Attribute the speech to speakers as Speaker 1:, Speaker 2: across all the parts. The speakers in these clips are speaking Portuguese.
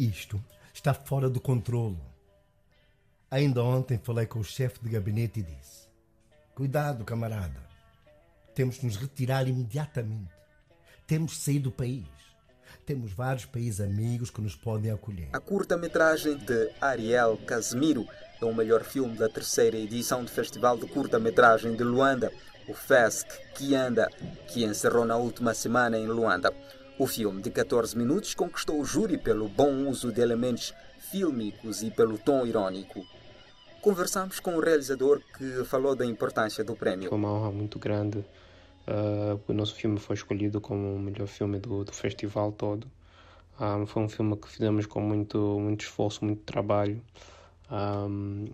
Speaker 1: Isto está fora do controlo. Ainda ontem falei com o chefe de gabinete e disse: Cuidado, camarada. Temos de nos retirar imediatamente. Temos de sair do país. Temos vários países amigos que nos podem acolher.
Speaker 2: A curta-metragem de Ariel Casimiro é o melhor filme da terceira edição do Festival de Curta-Metragem de Luanda, o FESC Kianda, que encerrou na última semana em Luanda. O filme, de 14 minutos, conquistou o júri pelo bom uso de elementos fílmicos e pelo tom irônico. Conversamos com o realizador que falou da importância do prémio.
Speaker 3: Foi uma honra muito grande. Uh, o nosso filme foi escolhido como o melhor filme do, do festival todo. Um, foi um filme que fizemos com muito, muito esforço, muito trabalho. Um,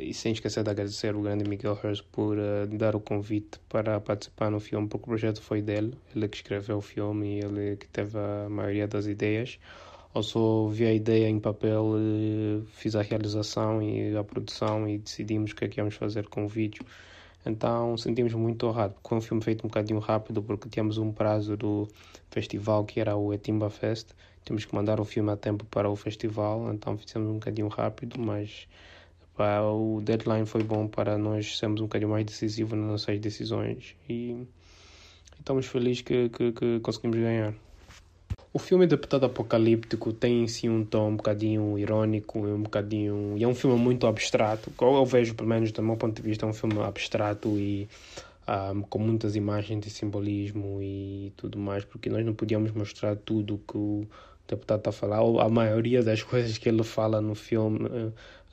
Speaker 3: e sem esquecer de agradecer o grande Miguel Hurst por uh, dar o convite para participar no filme, porque o projeto foi dele, ele que escreveu o filme e ele que teve a maioria das ideias. Eu só vi a ideia em papel, fiz a realização e a produção e decidimos o que é que íamos fazer com o vídeo. Então sentimos muito honrado, porque foi um filme feito um bocadinho rápido, porque tínhamos um prazo do festival que era o Etimba Fest, temos que mandar o filme a tempo para o festival, então fizemos um bocadinho rápido, mas o deadline foi bom para nós sermos um bocadinho mais decisivos nas nossas decisões e, estamos felizes que, que, que conseguimos ganhar. O filme Deputado Apocalíptico tem em si um tom um bocadinho irônico, um bocadinho. E é um filme muito abstrato. Eu vejo, pelo menos do meu ponto de vista, é um filme abstrato e um, com muitas imagens de simbolismo e tudo mais, porque nós não podíamos mostrar tudo que o deputado está a falar, ou a maioria das coisas que ele fala no filme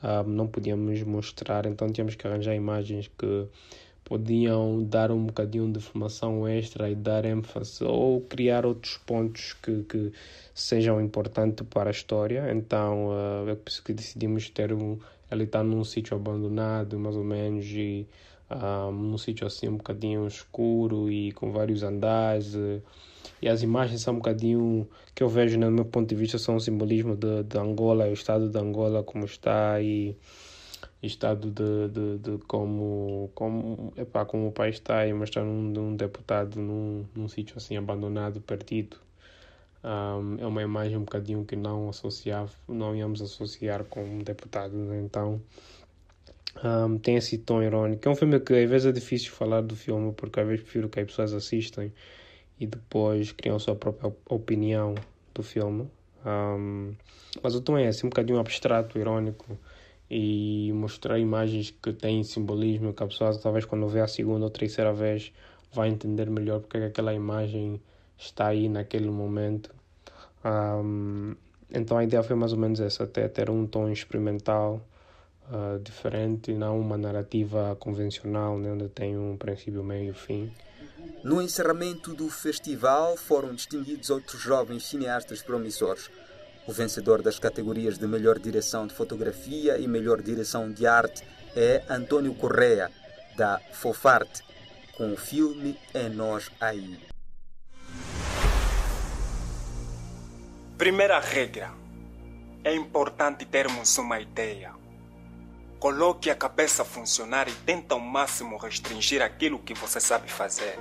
Speaker 3: um, não podíamos mostrar, então tínhamos que arranjar imagens que podiam dar um bocadinho de informação extra e dar ênfase ou criar outros pontos que, que sejam importantes para a história. Então uh, é por isso que decidimos ter um. Ele está num sítio abandonado, mais ou menos, e um, num sítio assim um bocadinho escuro e com vários andares. E, e as imagens são um bocadinho que eu vejo, no meu ponto de vista, são um simbolismo de, de Angola, o estado de Angola como está e estado de, de, de como, como, epá, como o país está e mostrar um, um deputado num, num sítio assim abandonado, perdido. Um, é uma imagem um bocadinho que não associava, não íamos associar com um deputado, então um, esse tom irônico. É um filme que às vezes é difícil falar do filme porque às vezes prefiro que as pessoas assistam e depois criam sua própria opinião do filme. Um, mas o tom é esse, um bocadinho abstrato, irônico e mostrar imagens que têm simbolismo que a pessoa talvez quando vê a segunda ou terceira vez vai entender melhor porque é aquela imagem está aí naquele momento. Um, então a ideia foi mais ou menos essa, até ter um tom experimental uh, diferente, não uma narrativa convencional, né, onde tem um princípio, meio e fim.
Speaker 2: No encerramento do festival foram distinguidos outros jovens cineastas promissores o vencedor das categorias de melhor direção de fotografia e melhor direção de arte é Antônio Correa, da Fofarte, com o filme É Nós Aí.
Speaker 4: Primeira regra: é importante termos uma ideia. Coloque a cabeça a funcionar e tenta ao máximo restringir aquilo que você sabe fazer.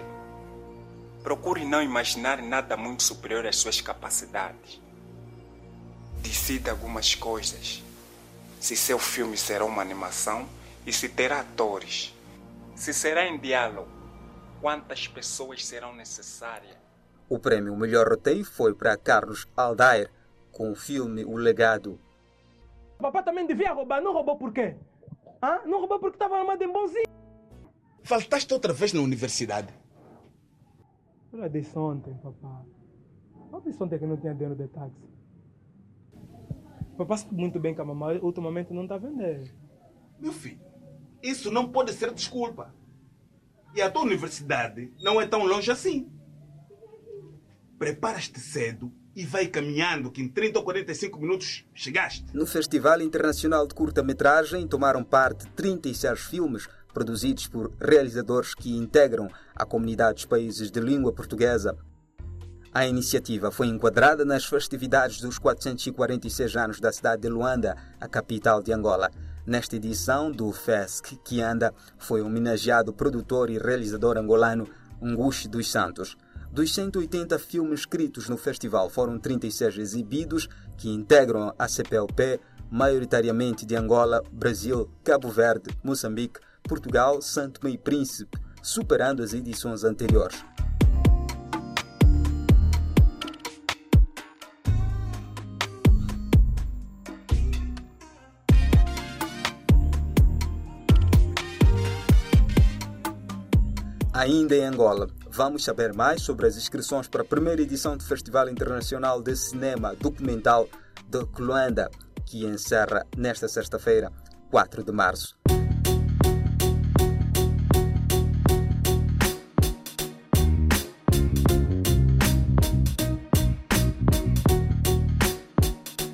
Speaker 4: Procure não imaginar nada muito superior às suas capacidades decida algumas coisas. Se seu filme será uma animação e se terá atores. Se será em diálogo, quantas pessoas serão necessárias.
Speaker 2: O prêmio Melhor Roteiro foi para Carlos Aldair com o filme O Legado.
Speaker 5: Papá também devia roubar, não roubou por quê? Não roubou porque estava armado em bonzinho.
Speaker 6: Faltaste outra vez na universidade?
Speaker 5: Eu disse ontem, papá. Eu disse ontem que não tinha dinheiro de táxi. Papai sabe muito bem que a mamãe ultimamente não está a vender.
Speaker 6: Meu filho, isso não pode ser desculpa. E a tua universidade não é tão longe assim. Preparas-te cedo e vai caminhando que em 30 ou 45 minutos chegaste.
Speaker 2: No Festival Internacional de Curta-Metragem tomaram parte 36 filmes produzidos por realizadores que integram a comunidade dos países de língua portuguesa. A iniciativa foi enquadrada nas festividades dos 446 anos da cidade de Luanda, a capital de Angola. Nesta edição do FESC Kianda foi homenageado o produtor e realizador angolano Ngushi dos Santos. Dos 180 filmes escritos no festival, foram 36 exibidos, que integram a CPLP, maioritariamente de Angola, Brasil, Cabo Verde, Moçambique, Portugal, Santo e Príncipe, superando as edições anteriores. Ainda em Angola, vamos saber mais sobre as inscrições para a primeira edição do Festival Internacional de Cinema Documental de Luanda, que encerra nesta sexta-feira, 4 de março.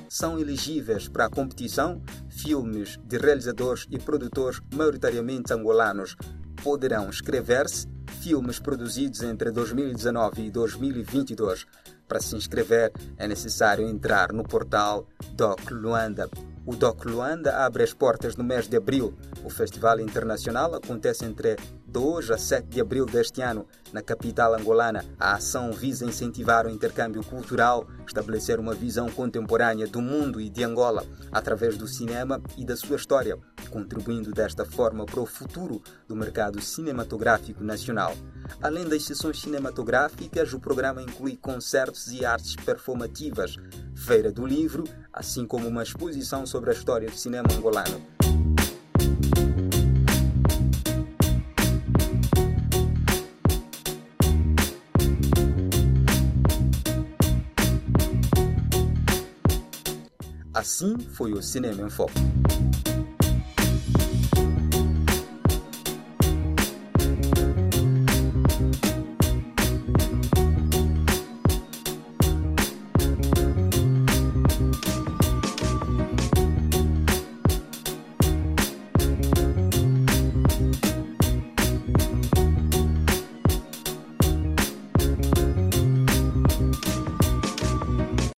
Speaker 2: São elegíveis para a competição filmes de realizadores e produtores maioritariamente angolanos, poderão inscrever-se filmes produzidos entre 2019 e 2022. Para se inscrever, é necessário entrar no portal Doc Luanda. O Doc Luanda abre as portas no mês de abril. O Festival Internacional acontece entre 2 a 7 de abril deste ano, na capital angolana. A ação visa incentivar o intercâmbio cultural, estabelecer uma visão contemporânea do mundo e de Angola através do cinema e da sua história, contribuindo desta forma para o futuro do mercado cinematográfico nacional. Além das sessões cinematográficas, o programa inclui concertos e artes performativas, feira do livro, assim como uma exposição sobre a história do cinema angolano. Assim foi o Cinema em Foco.